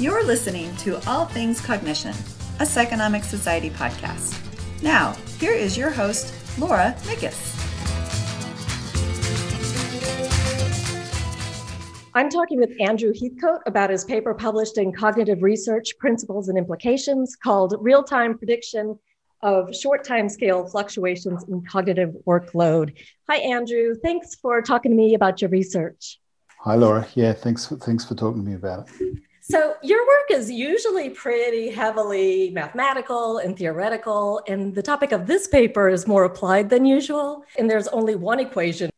You're listening to All Things Cognition, a Psychonomic Society podcast. Now, here is your host, Laura Mickes. I'm talking with Andrew Heathcote about his paper published in Cognitive Research Principles and Implications called Real Time Prediction of Short Time Scale Fluctuations in Cognitive Workload. Hi, Andrew. Thanks for talking to me about your research. Hi, Laura. Yeah, thanks for, thanks for talking to me about it. So, your work is usually pretty heavily mathematical and theoretical, and the topic of this paper is more applied than usual. And there's only one equation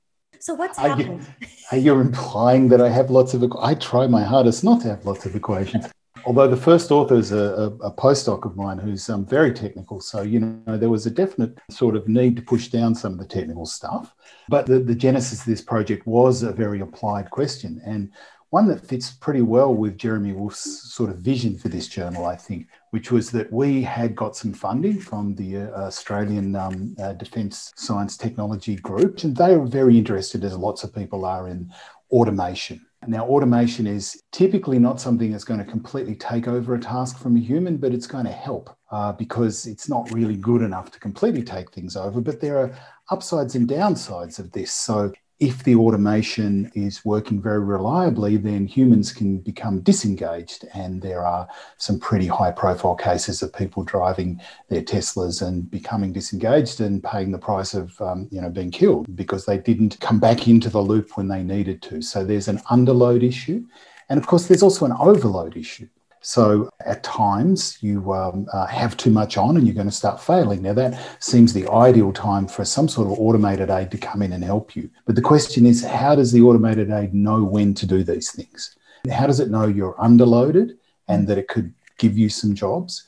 so what's are happening? You, are you implying that I have lots of? I try my hardest not to have lots of equations. Although the first author is a, a, a postdoc of mine who's um, very technical, so you know there was a definite sort of need to push down some of the technical stuff. But the, the genesis of this project was a very applied question, and one that fits pretty well with Jeremy Wolfe's sort of vision for this journal, I think, which was that we had got some funding from the uh, Australian um, uh, Defence Science Technology Group, and they were very interested, as lots of people are, in automation. Now, automation is typically not something that's going to completely take over a task from a human, but it's going to help uh, because it's not really good enough to completely take things over. But there are upsides and downsides of this. So, if the automation is working very reliably, then humans can become disengaged. And there are some pretty high profile cases of people driving their Teslas and becoming disengaged and paying the price of um, you know, being killed because they didn't come back into the loop when they needed to. So there's an underload issue. And of course, there's also an overload issue. So at times you um, uh, have too much on and you're going to start failing. Now, that seems the ideal time for some sort of automated aid to come in and help you. But the question is, how does the automated aid know when to do these things? How does it know you're underloaded and that it could give you some jobs?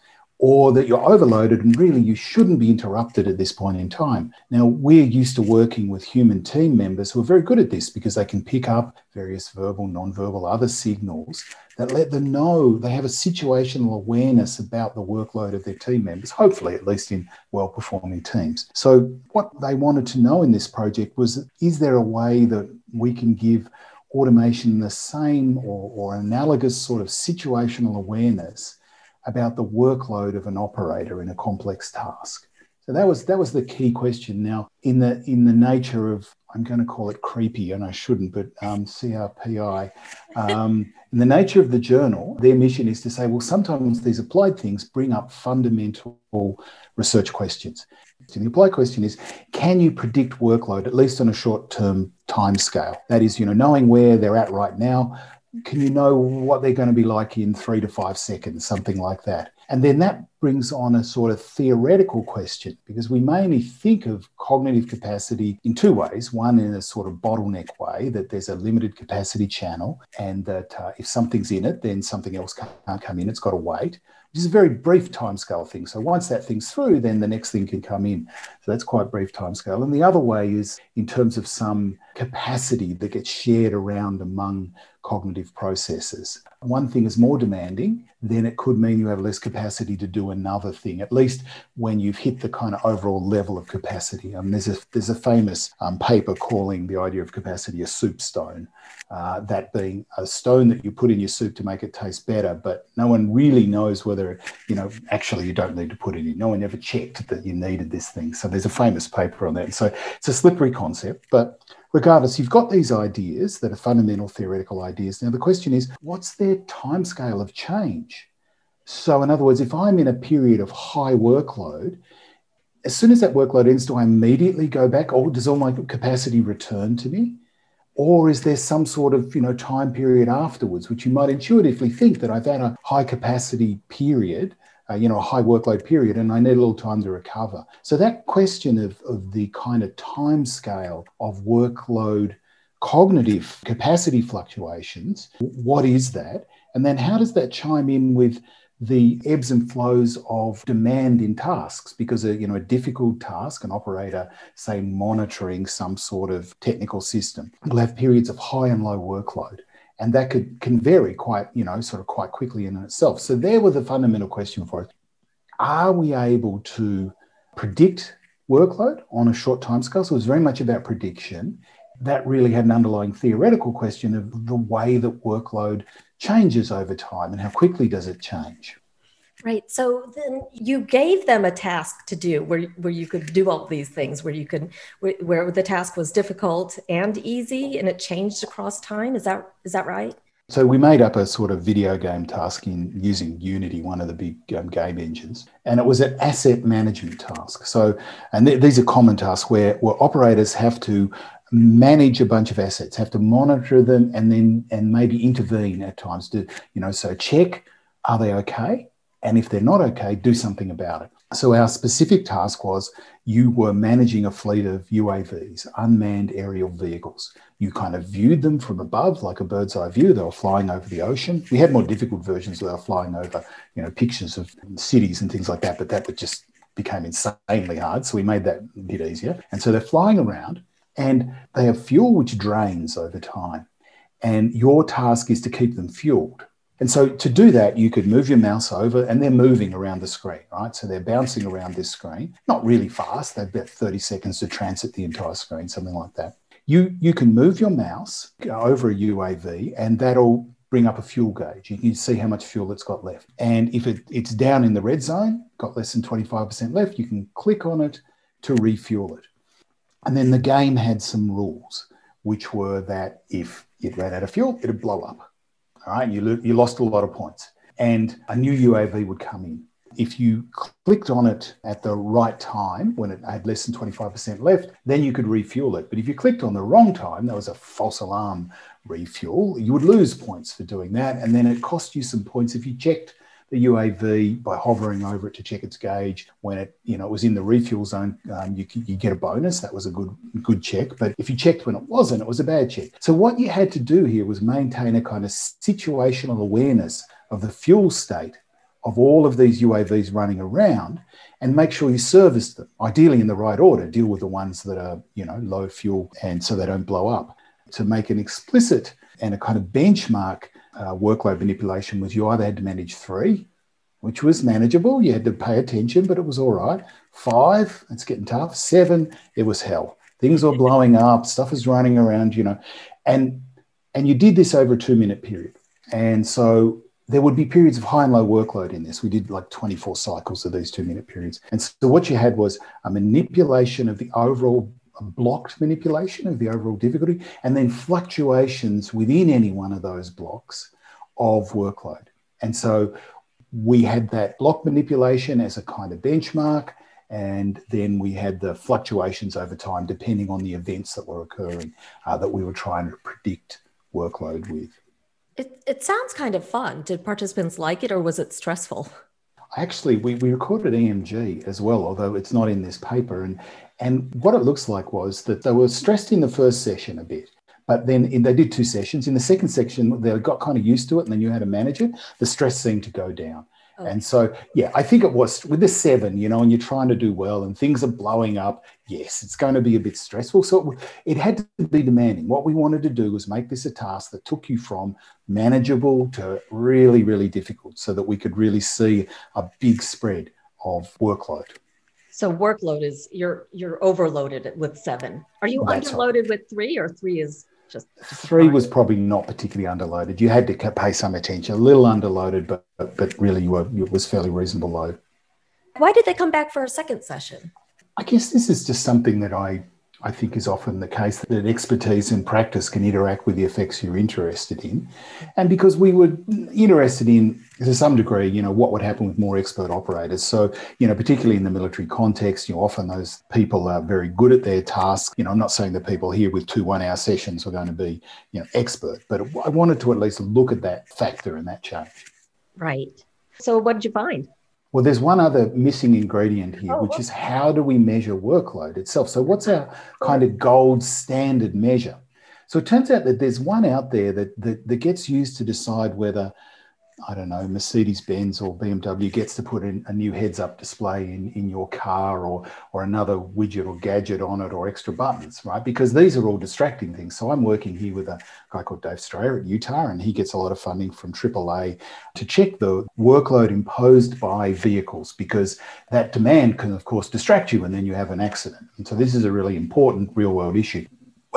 Or that you're overloaded and really you shouldn't be interrupted at this point in time. Now, we're used to working with human team members who are very good at this because they can pick up various verbal, non-verbal, other signals that let them know they have a situational awareness about the workload of their team members, hopefully, at least in well performing teams. So, what they wanted to know in this project was is there a way that we can give automation the same or, or analogous sort of situational awareness? About the workload of an operator in a complex task. So that was that was the key question. Now, in the in the nature of I'm going to call it creepy, and I shouldn't, but um, CRPI. Um, in the nature of the journal, their mission is to say, well, sometimes these applied things bring up fundamental research questions. So the applied question is, can you predict workload at least on a short-term time scale? That is, you know, knowing where they're at right now, can you know what they're going to be like in three to five seconds, something like that? And then that brings on a sort of theoretical question because we mainly think of cognitive capacity in two ways. One, in a sort of bottleneck way, that there's a limited capacity channel, and that uh, if something's in it, then something else can't come in, it's got to wait which is a very brief timescale thing. So once that thing's through, then the next thing can come in. So that's quite brief timescale. And the other way is in terms of some capacity that gets shared around among cognitive processes. One thing is more demanding, then it could mean you have less capacity to do another thing, at least when you've hit the kind of overall level of capacity. Um, there's, a, there's a famous um, paper calling the idea of capacity a soup stone, uh, that being a stone that you put in your soup to make it taste better, but no one really knows whether, you know, actually you don't need to put it in. No one ever checked that you needed this thing. So there's a famous paper on that. So it's a slippery concept, but regardless, you've got these ideas that are fundamental theoretical ideas. Now, the question is, what's their timescale of change? So, in other words, if I'm in a period of high workload, as soon as that workload ends, do I immediately go back, or does all my capacity return to me? Or is there some sort of you know time period afterwards, which you might intuitively think that I've had a high capacity period uh, you know, a high workload period and I need a little time to recover. So that question of, of the kind of time scale of workload cognitive capacity fluctuations, what is that? And then how does that chime in with the ebbs and flows of demand in tasks because a you know a difficult task an operator say monitoring some sort of technical system will have periods of high and low workload and that could can vary quite you know sort of quite quickly in itself. So there was the fundamental question for us. Are we able to predict workload on a short time scale? So it's very much about prediction. That really had an underlying theoretical question of the way that workload changes over time and how quickly does it change. Right. So then you gave them a task to do where, where you could do all these things, where you could, where, where the task was difficult and easy and it changed across time. Is that, is that right? So we made up a sort of video game task in using Unity, one of the big um, game engines, and it was an asset management task. So, and th- these are common tasks where, where operators have to manage a bunch of assets, have to monitor them, and then and maybe intervene at times. To you know, so check are they okay, and if they're not okay, do something about it. So our specific task was you were managing a fleet of UAVs, unmanned aerial vehicles. You kind of viewed them from above, like a bird's eye view. They were flying over the ocean. We had more difficult versions where they were flying over, you know, pictures of cities and things like that, but that would just became insanely hard. So we made that a bit easier. And so they're flying around and they have fuel which drains over time. And your task is to keep them fueled. And so to do that, you could move your mouse over and they're moving around the screen, right? So they're bouncing around this screen, not really fast. They've got 30 seconds to transit the entire screen, something like that. You, you can move your mouse over a UAV and that'll bring up a fuel gauge. You can see how much fuel it's got left. And if it, it's down in the red zone, got less than 25% left, you can click on it to refuel it. And then the game had some rules, which were that if it ran out of fuel, it'd blow up. All right, you, lo- you lost a lot of points. And a new UAV would come in. If you clicked on it at the right time, when it had less than 25% left, then you could refuel it. But if you clicked on the wrong time, that was a false alarm refuel, you would lose points for doing that. And then it cost you some points if you checked the UAV by hovering over it to check its gauge. When it, you know, it was in the refuel zone, um, you, you get a bonus. That was a good good check. But if you checked when it wasn't, it was a bad check. So what you had to do here was maintain a kind of situational awareness of the fuel state of all of these UAVs running around and make sure you service them, ideally in the right order. Deal with the ones that are, you know, low fuel and so they don't blow up. To make an explicit and a kind of benchmark uh, workload manipulation was you either had to manage three, which was manageable, you had to pay attention, but it was all right. Five, it's getting tough. Seven, it was hell. Things were blowing up, stuff was running around, you know, and and you did this over a two minute period. And so there would be periods of high and low workload in this. We did like 24 cycles of these two minute periods. And so what you had was a manipulation of the overall blocked manipulation of the overall difficulty, and then fluctuations within any one of those blocks of workload. And so we had that block manipulation as a kind of benchmark, and then we had the fluctuations over time depending on the events that were occurring uh, that we were trying to predict workload with. It, it sounds kind of fun. Did participants like it or was it stressful? Actually, we, we recorded EMG as well, although it's not in this paper. And, and what it looks like was that they were stressed in the first session a bit. But then in, they did two sessions. In the second section, they got kind of used to it and they knew how to manage it. The stress seemed to go down. Oh. And so, yeah, I think it was with the seven, you know, and you're trying to do well and things are blowing up. Yes, it's going to be a bit stressful. So it, it had to be demanding. What we wanted to do was make this a task that took you from manageable to really, really difficult so that we could really see a big spread of workload. So workload is you're you're overloaded with seven. Are you That's underloaded right. with three or three is just, just three was probably not particularly underloaded. You had to pay some attention, a little underloaded, but but really you were it was fairly reasonable load. Why did they come back for a second session? I guess this is just something that I I think is often the case that expertise and practice can interact with the effects you're interested in. And because we were interested in, to some degree, you know, what would happen with more expert operators. So, you know, particularly in the military context, you know, often those people are very good at their tasks. You know, I'm not saying that people here with two one hour sessions are going to be, you know, expert, but I wanted to at least look at that factor and that change. Right. So what did you find? Well, there's one other missing ingredient here, oh, which is how do we measure workload itself? So, what's our kind of gold standard measure? So, it turns out that there's one out there that, that, that gets used to decide whether I don't know, Mercedes Benz or BMW gets to put in a new heads up display in, in your car or, or another widget or gadget on it or extra buttons, right? Because these are all distracting things. So I'm working here with a guy called Dave Strayer at Utah, and he gets a lot of funding from AAA to check the workload imposed by vehicles because that demand can, of course, distract you and then you have an accident. And so this is a really important real world issue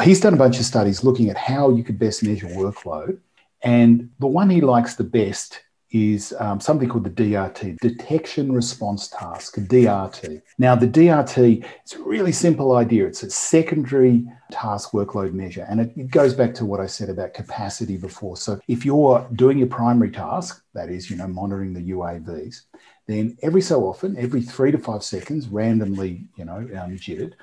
he's done a bunch of studies looking at how you could best measure workload. And the one he likes the best is um, something called the DRT, Detection Response Task, DRT. Now, the DRT is a really simple idea. It's a secondary task workload measure, and it, it, goes back to what I said about capacity before. So, if you're doing your primary task, that is, you know, monitoring the UAVs, then every so often, every three to five seconds, randomly, you know, um, jittered,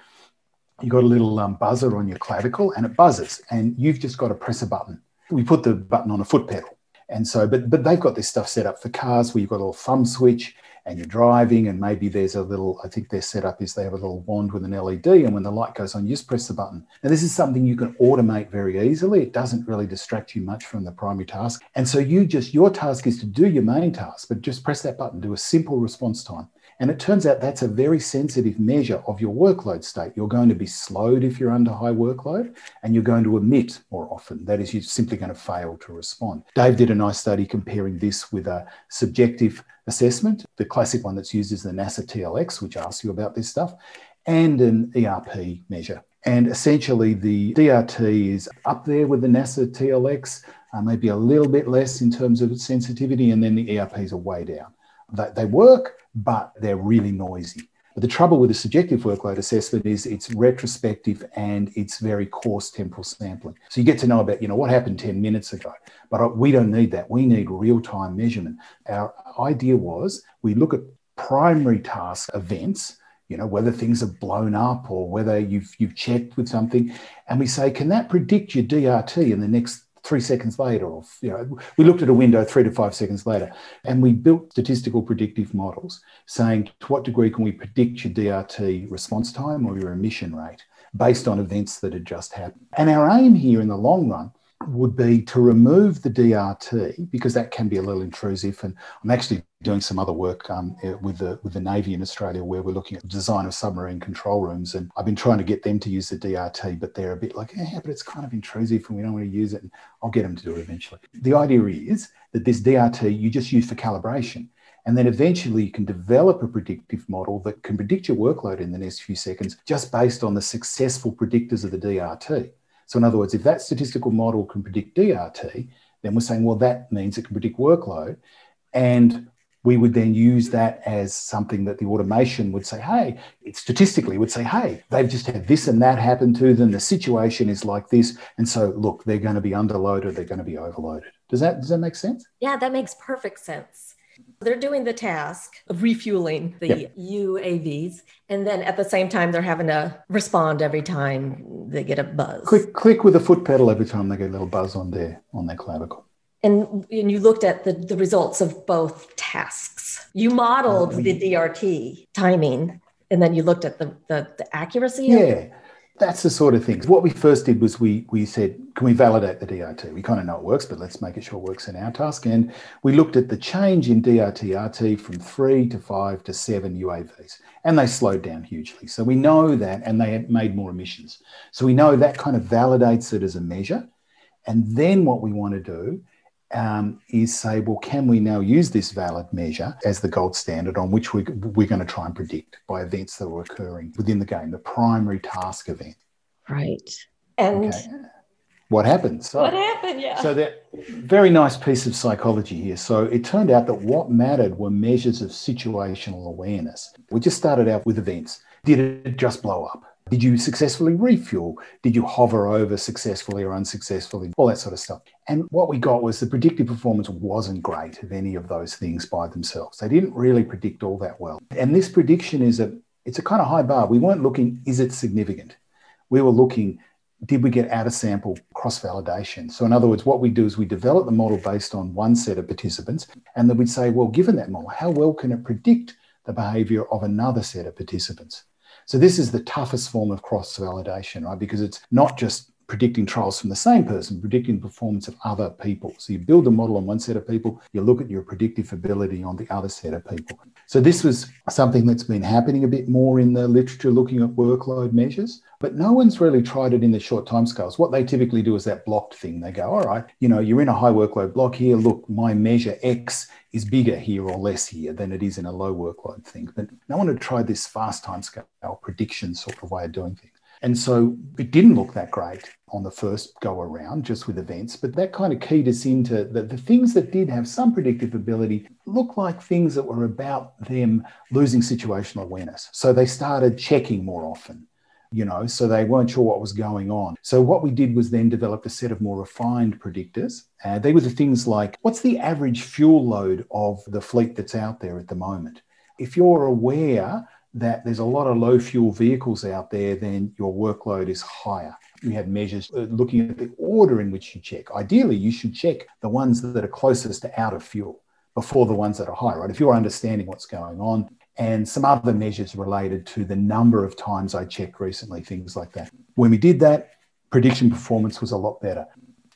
you got a little um, buzzer on your clavicle, and it buzzes, and you've just got to press a button. We put the button on a foot pedal and so, but but they've got this stuff set up for cars where you've got a little thumb switch and you're driving, and maybe there's a little. I think their setup is they have a little wand with an LED, and when the light goes on, you just press the button. Now, this is something you can automate very easily. It doesn't really distract you much from the primary task, and so you just your task is to do your main task, but just press that button, do a simple response time. And it turns out that's a very sensitive measure of your workload state. You're going to be slowed if you're under high workload, and you're going to emit more often. That is, you're simply going to fail to respond. Dave did a nice study comparing this with a subjective assessment. The classic one that's used is the NASA TLX, which asks you about this stuff, and an ERP measure. And essentially, the DRT is up there with the NASA TLX, uh, maybe a little bit less in terms of its sensitivity, and then the ERPs are way down. They, they work, but they're really noisy. But the trouble with the subjective workload assessment is it's retrospective and it's very coarse temporal sampling. So you get to know about, you know, what happened 10 minutes ago. But we don't need that. We need real-time measurement. Our idea was we look at primary task events, you know, whether things have blown up or whether you've you've checked with something, and we say, can that predict your DRT in the next three seconds later, or you know, we looked at a window three to five seconds later, and we built statistical predictive models saying to what degree can we predict your DRT response time or your omission rate based on events that had just happened. And our aim here in the long run would be to remove the DRT because that can be a little intrusive. And I'm actually doing some other work um, eh, with the with the Navy in Australia where we're looking at the design of submarine control rooms. And I've been trying to get them to use the DRT, but they're a bit like, yeah, but it's kind of intrusive and we don't want to use it. And I'll get them to do it eventually. The idea is that this DRT you just use for calibration. And then eventually you can develop a predictive model that can predict your workload in the next few seconds just based on the successful predictors of the DRT. So, in other words, if that statistical model can predict DRT, then we're saying, well, that means it can predict workload. And we would then use that as something that the automation would say, hey, it statistically would say, hey, they've just had this and that happen to them. The situation is like this. And so, look, they're going to be underloaded, they're going to be overloaded. Does that, does that make sense? Yeah, that makes perfect sense. They're doing the task of refueling the yep. UAVs, and then at the same time, they're having to respond every time they get a buzz. Click, click with the foot pedal every time they get a little buzz on their on their clavicle. And, and you looked at the, the results of both tasks. You modeled oh, we, the DRT timing, and then you looked at the, the, the accuracy. Yeah. That's the sort of things. What we first did was we we said, can we validate the DRT? We kind of know it works, but let's make it sure it works in our task. And we looked at the change in DRT RT from three to five to seven UAVs, and they slowed down hugely. So we know that, and they made more omissions. So we know that kind of validates it as a measure. And then what we want to do um, is say, well, can we now use this valid measure as the gold standard on which we, we're going to try and predict by events that are occurring within the game, the primary task event? Right. And okay. what happened? So, what happened? Yeah. So that very nice piece of psychology here. So it turned out that what mattered were measures of situational awareness. We just started out with events. Did it just blow up? Did you successfully refuel? Did you hover over successfully or unsuccessfully? All that sort of stuff. And what we got was the predictive performance wasn't great of any of those things by themselves. They didn't really predict all that well. And this prediction is a it's a kind of high bar. We weren't looking, is it significant? We were looking, did we get out of sample cross validation? So, in other words, what we do is we develop the model based on one set of participants, and then we'd say, well, given that model, how well can it predict the behavior of another set of participants? So this is the toughest form of cross validation, right? Because it's not just predicting trials from the same person, predicting performance of other people. So you build a model on one set of people, you look at your predictive ability on the other set of people. So this was something that's been happening a bit more in the literature looking at workload measures, but no one's really tried it in the short timescales. What they typically do is that blocked thing. They go, all right, you know, you're in a high workload block here. Look, my measure X is bigger here or less here than it is in a low workload thing. But no one had tried this fast timescale prediction sort of way of doing things. And so it didn't look that great on the first go around just with events, but that kind of keyed us into that the things that did have some predictive ability looked like things that were about them losing situational awareness. So they started checking more often you know, so they weren't sure what was going on. So what we did was then develop a set of more refined predictors. And they were the things like what's the average fuel load of the fleet that's out there at the moment? If you're aware that there's a lot of low fuel vehicles out there, then your workload is higher. We have measures uh, looking at the order in which you check. Ideally, you should check the ones that are closest to out of fuel before the ones that are high, right? If you're understanding what's going on, and some other measures related to the number of times I checked recently, things like that. When we did that, prediction performance was a lot better.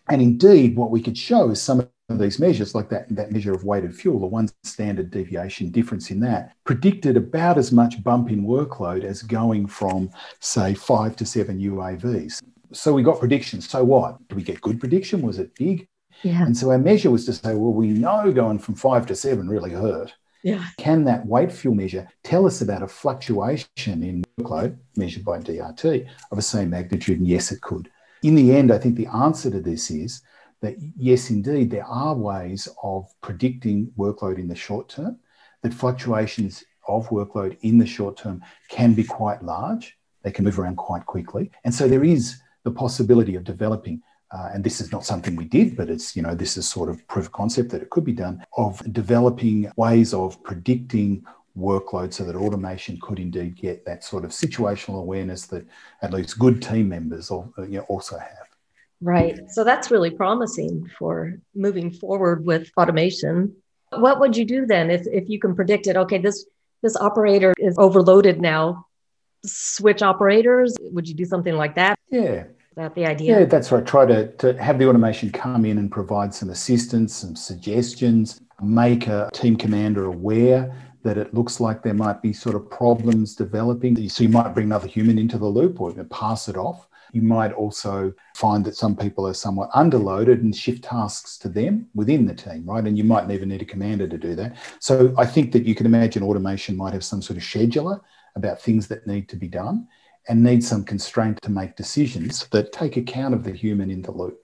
And indeed, what we could show is some these measures, like that, that measure of weighted fuel, the one standard deviation difference in that, predicted about as much bump in workload as going from, say, five to seven UAVs. So we got predictions. So what? Did we get good prediction? Was it big? Yeah. And so our measure was to say, well, we know going from five to seven really hurt. Yeah. Can that weight fuel measure tell us about a fluctuation in workload measured by DRT of the same magnitude? And yes, it could. In the end, I think the answer to this is that yes, indeed, there are ways of predicting workload in the short term, that fluctuations of workload in the short term can be quite large. They can move around quite quickly. And so there is the possibility of developing uh, and this is not something we did, but it's, you know, this is sort of proof of concept that it could be done of developing ways of predicting workload so that automation could indeed get that sort of situational awareness that at least good team members also have. Right. So that's really promising for moving forward with automation. What would you do then if, if you can predict it? Okay, this this operator is overloaded now. Switch operators. Would you do something like that? Yeah that the idea? Yeah, that's right. Try to, to have the automation come in and provide some assistance, some suggestions, make a team commander aware that it looks like there might be sort of problems developing. So you might bring another human into the loop or pass it off. You might also find that some people are somewhat underloaded and shift tasks to them within the team, right? And you might even need a commander to do that. So I think that you can imagine automation might have some sort of scheduler about things that need to be done and need some constraint to make decisions that take account of the human in the loop.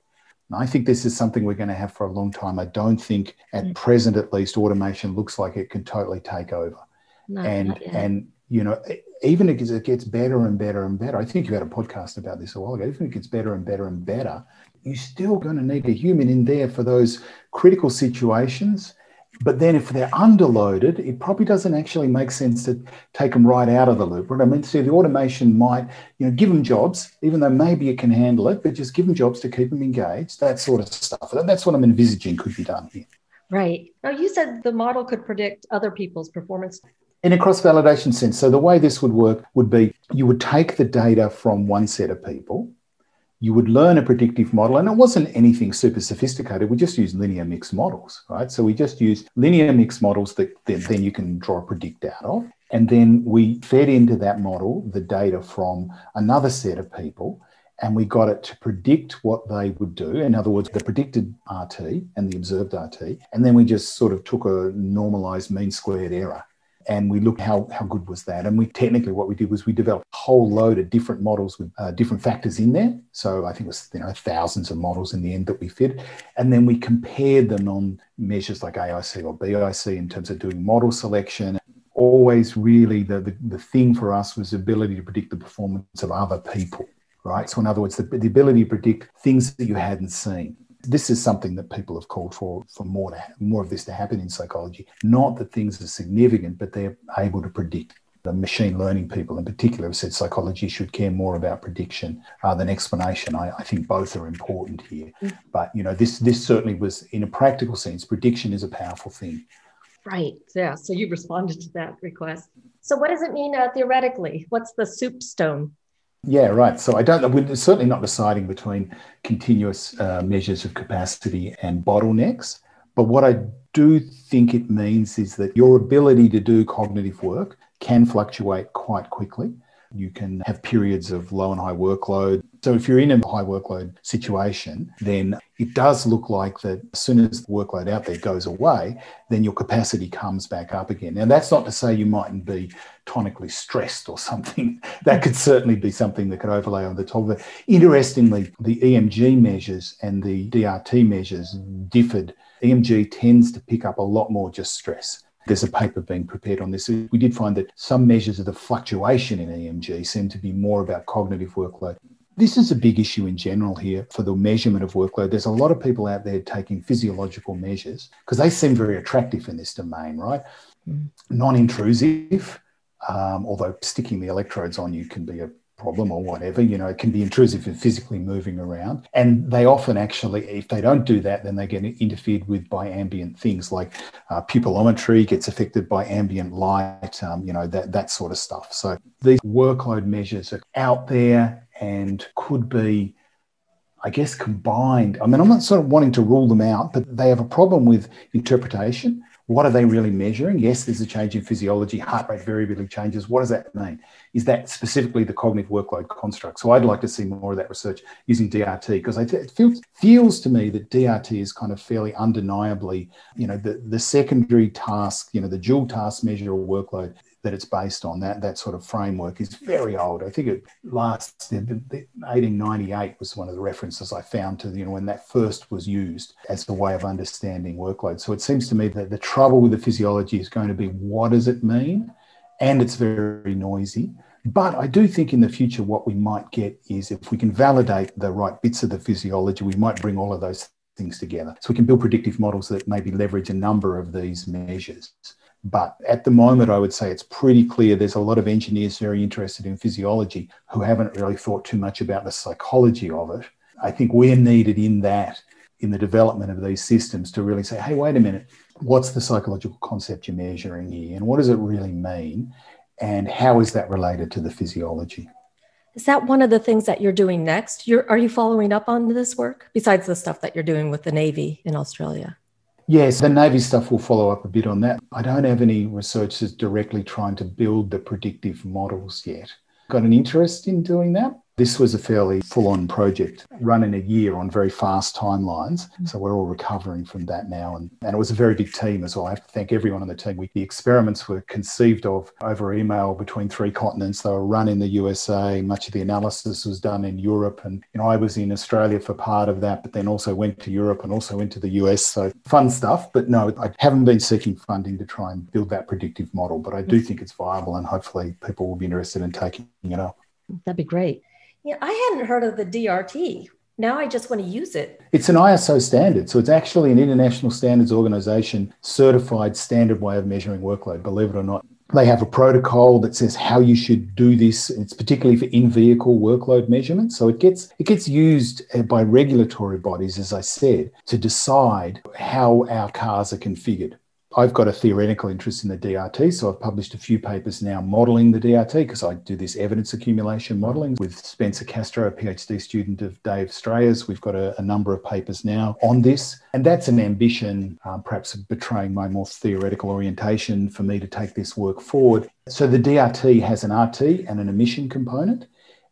And I think this is something we're going to have for a long time. I don't think, at mm. present at least, automation looks like it can totally take over. No, and and you know, even as it gets better and better and better, I think you had a podcast about this a while ago. Even if it gets better and better and better, you're still going to need a human in there for those critical situations but then if they're underloaded, it probably doesn't actually make sense to take them right out of the loop. Right? I mean, so the automation might, you know, give them jobs, even though maybe it can handle it, but just give them jobs to keep them engaged, that sort of stuff. That's what I'm envisaging could be done here. Right. Now, you said the model could predict other people's performance. In a cross validation sense. So, the way this would work would be you would take the data from one set of people, you would learn a predictive model, and it wasn't anything super sophisticated. We just used linear mixed models, right? So we just used linear mixed models that then you can draw a predict out of. And then we fed into that model the data from another set of people, and we got it to predict what they would do. In other words, the predicted RT and the observed RT. And then we just sort of took a normalized mean squared error and we looked how how good was that. And we technically what we did was we developed a whole load of different models with uh, different factors in there. So i think it was you know thousands of models in the end that we fit. And then we compared them on measures like aic or bic in terms of doing model selection. Always really the, the, the thing for us was the ability to predict the performance of other people right? So in other words the, the ability to predict things that you hadn't seen this is something that people have called for for more to more of this to happen in psychology. Not that things are significant, but they're able to predict. The machine learning people, in particular, have said psychology should care more about prediction uh, than explanation. I, I, think both are important here. Mm. But you know, this this certainly was, in a practical sense, prediction is a powerful thing. Right. Yeah. So you responded to that request. So what does it mean uh, theoretically? What's the soup stone? Yeah, right. So I don't. We're certainly not deciding between continuous uh, measures of capacity and bottlenecks. But what I do think it means is that your ability to do cognitive work can fluctuate quite quickly. You can have periods of low and high workload, So if you're in a high workload situation, then it does look like that as soon as the workload out there goes away, then your capacity comes back up again. Now, that's not to say you mightn't be tonically stressed or something. that could certainly be something that could overlay on the top of it. Interestingly, the EMG measures and the DRT measures differed. EMG tends to pick up a lot more just stress. There's a paper being prepared on this. We did find that some measures of the fluctuation in EMG seem to be more about cognitive workload. This is a big issue in general here for the measurement of workload. There's a lot of people out there taking physiological measures because they seem very attractive in this domain, right? Mm. Non intrusive, um, although sticking the electrodes on you can be a problem or whatever, you know, it can be intrusive and physically moving around. And they often actually, if they don't do that, then they get interfered with by ambient things like uh, pupillometry gets affected by ambient light, um, you know, that, that sort of stuff. So these workload measures are out there and could be, I guess, combined. I mean, I'm not sort of wanting to rule them out, but they have a problem with interpretation. What are they really measuring? Yes, there's a change in physiology, heart rate variability changes. What does that mean? Is that specifically the cognitive workload construct? So I'd like to see more of that research using DRT because it feels, feels to me that DRT is kind of fairly undeniably, you know, the, the secondary task, you know, the dual task measure of workload that it's based on. That that sort of framework is very old. I think it last 1898 was one of the references I found to you know when that first was used as a way of understanding workload. So it seems to me that the trouble with the physiology is going to be what does it mean, and it's very noisy. But I do think in the future, what we might get is if we can validate the right bits of the physiology, we might bring all of those things together. So we can build predictive models that maybe leverage a number of these measures. But at the moment, I would say it's pretty clear there's a lot of engineers very interested in physiology who haven't really thought too much about the psychology of it. I think we're needed in that, in the development of these systems, to really say, hey, wait a minute, what's the psychological concept you're measuring here? And what does it really mean? And how is that related to the physiology? Is that one of the things that you're doing next? You're, are you following up on this work besides the stuff that you're doing with the Navy in Australia? Yes, the Navy stuff will follow up a bit on that. I don't have any researchers directly trying to build the predictive models yet. Got an interest in doing that, this was a fairly full on project run in a year on very fast timelines. Mm. So we're all recovering from that now. And, and it was a very big team as well. I have to thank everyone on the team. We, the experiments were conceived of over email between three continents. They were run in the USA. Much of the analysis was done in Europe. And you know, I was in Australia for part of that, but then also went to Europe and also into the US. So fun stuff. But no, I haven't been seeking funding to try and build that predictive model, but I do mm. think it's viable and hopefully people will be interested in taking it up. That'd be great. Yeah, I hadn't heard of the DRT. Now I just want to use it. It's an ISO standard. So it's actually an international standards organization certified standard way of measuring workload, believe it or not. They have a protocol that says how you should do this. It's particularly for in-vehicle workload measurement. So it gets it gets used uh, by regulatory bodies, as I said, to decide how our cars are configured. I've got a theoretical interest in the DRT, so I've published a few papers now modeling the DRT because I do this evidence accumulation modeling with Spencer Castro, a PhD student of Dave Strayer's. We've got a, a number of papers now on this, and that's an ambition, um, perhaps betraying my more theoretical orientation for me to take this work forward. So the DRT has an RT and an omission component.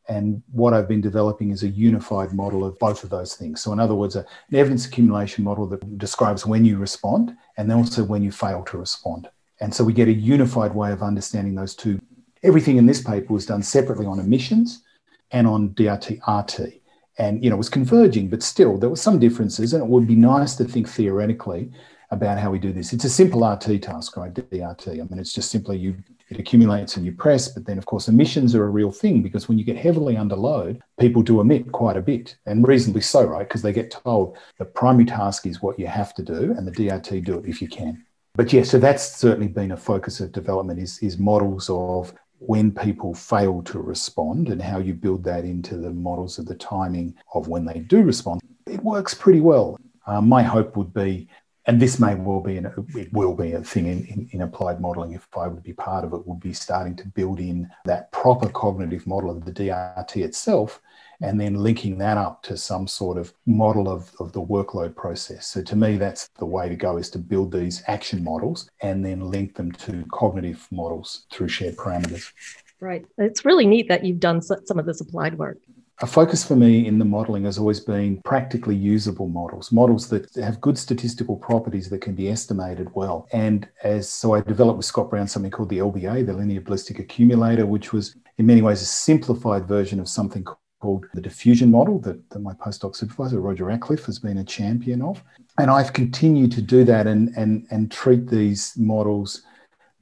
And what I've been developing is a unified model of both of those things. So, in other words, an evidence accumulation model that describes when you respond and then also when you fail to respond. And so we get a unified way of understanding those two. Everything in this paper was done separately on omissions and on DRT RT. And, you know, it was converging, but still there were some differences. And it would be nice to think theoretically about how we do this. It's a simple RT task, right? DRT. I mean, it's just simply you it accumulates and you press. But then, of course, omissions are a real thing because when you get heavily under load, people do emit quite a bit, and reasonably so, right? Because they get told the primary task is what you have to do, and the DRT do it if you can. But yeah, so that's certainly been a focus of development is, is models of when people fail to respond and how you build that into the models of the timing of when they do respond. It works pretty well. Uh, my hope would be and this may well be, an, it will be a thing in, in, in, applied modeling if I would be part of it, would be starting to build in that proper cognitive model of the DRT itself and then linking that up to some sort of model of, of the workload process. So to me, that's the way to go is to build these action models and then link them to cognitive models through shared parameters. Right. It's really neat that you've done some of this applied work. A focus for me in the modeling has always been practically usable models, models that have good statistical properties that can be estimated well. And as so I developed with Scott Brown something called the LBA, the Linear Ballistic Accumulator, which was in many ways a simplified version of something called the diffusion model that, that my postdoc supervisor, Roger Ratcliff, has been a champion of. And I've continued to do that and, and, and treat these models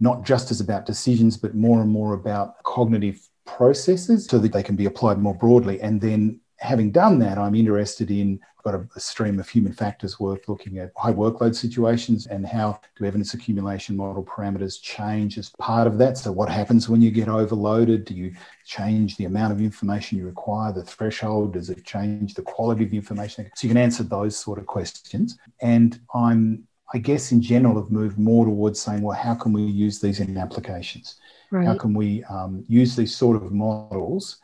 not just as about decisions, but more and more about cognitive processes so that they can be applied more broadly. And then having done that, I'm interested in, I've got a, stream of human factors work looking at high workload situations and how do evidence accumulation model parameters change as part of that. So, what happens when you get overloaded? Do you change the amount of information you require, the threshold? Does it change the quality of the information? So, you can answer those sort of questions. And I'm I guess in general have moved more towards saying, well, how can we use these in applications? Right. How can we um, use these sort of models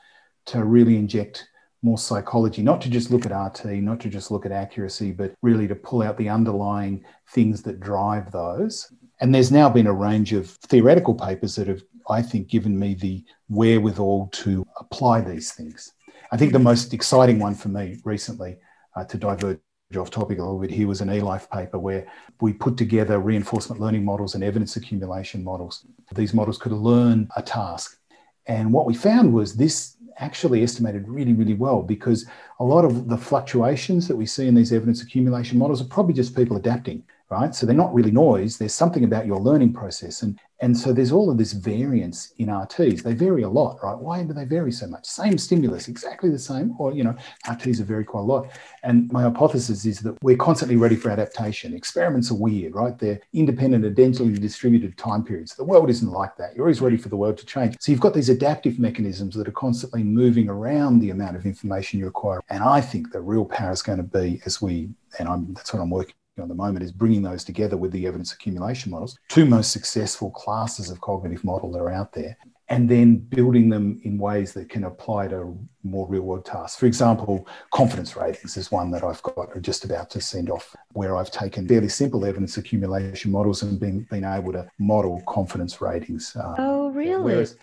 to really inject more psychology, not to just look at RT, not to just look at accuracy, but really to pull out the underlying things that drive those. And there's now been a range of theoretical papers that have, I think, given me the wherewithal to apply these things. I think the most exciting one for me recently, uh, to diverge off topic a little bit here was an eLife paper where we put together reinforcement learning models and evidence accumulation models. These models could learn a task. And what we found was this actually estimated really, really well because a lot of the fluctuations that we see in these evidence accumulation models are probably just people adapting right? So they're not really noise. There's something about your learning process. And, and so there's all of this variance in RTs. They vary a lot, right? Why do they vary so much? Same stimulus, exactly the same, or, you know, RTs are vary quite a lot. And my hypothesis is that we're constantly ready for adaptation. Experiments are weird, right? They're independent densely distributed time periods. The world isn't like that. You're always ready for the world to change. So you've got these adaptive mechanisms that are constantly moving around the amount of information you acquire. And I think the real power is going to be as we, and I'm, that's what I'm working at the moment is bringing those together with the evidence accumulation models, two most successful classes of cognitive model that are out there, and then building them in ways that can apply to more real world tasks. For example, confidence ratings is one that I've got just about to send off, where I've taken fairly simple evidence accumulation models and been, been able to model confidence ratings. Uh, oh, really? Whereas,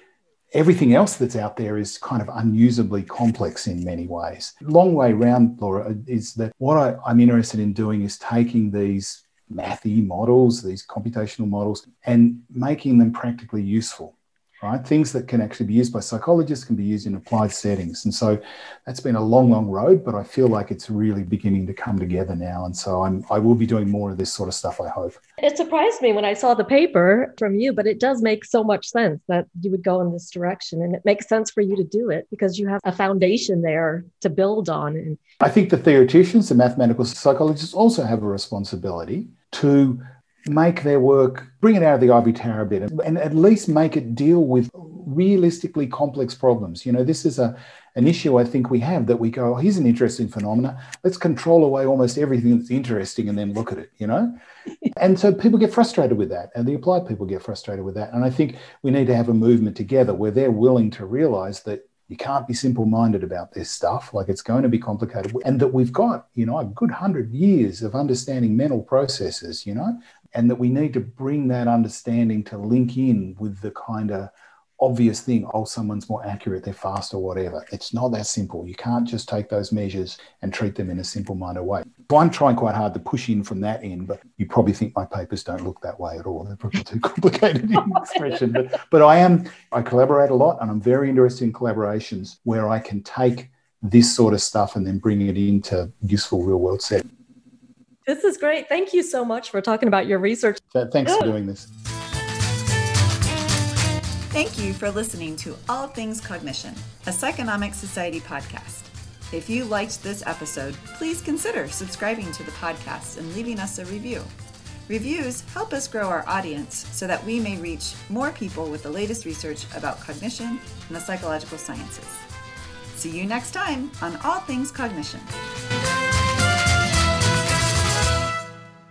everything else that's out there is kind of unusably complex in many ways. Long way round, Laura, is that what I, am interested in doing is taking these mathy models, these computational models, and making them practically useful right? Things that can actually be used by psychologists can be used in applied settings. And so that's been a long, long road, but I feel like it's really beginning to come together now. And so I'm, I will be doing more of this sort of stuff, I hope. It surprised me when I saw the paper from you, but it does make so much sense that you would go in this direction. And it makes sense for you to do it because you have a foundation there to build on. And I think the theoreticians, the mathematical psychologists also have a responsibility to make their work, bring it out of the ivory tower a bit, and at least make it deal with realistically complex problems. You know, this is a an issue I think we have that we go, oh, here's an interesting phenomena. Let's control away almost everything that's interesting and then look at it, you know? and so people get frustrated with that, and the applied people get frustrated with that. And I think we need to have a movement together where they're willing to realize that you can't be simple minded about this stuff. Like it's going to be complicated. And that we've got, you know, a good hundred years of understanding mental processes, you know, and that we need to bring that understanding to link in with the kind of obvious thing oh someone's more accurate they're faster whatever. It's not that simple. You can't just take those measures and treat them in a simple minded way. So i'm trying quite hard to push in from that end but you probably think my papers don't look that way at all. They're probably too complicated in expression. But, but i am i collaborate a lot and i'm very interested in collaborations where i can take this sort of stuff and then bring it into useful real world settings this is great. Thank you so much for talking about your research. Thanks for doing this. Thank you for listening to All Things Cognition, a Psychonomic Society podcast. If you liked this episode, please consider subscribing to the podcast and leaving us a review. Reviews help us grow our audience so that we may reach more people with the latest research about cognition and the psychological sciences. See you next time on All Things Cognition.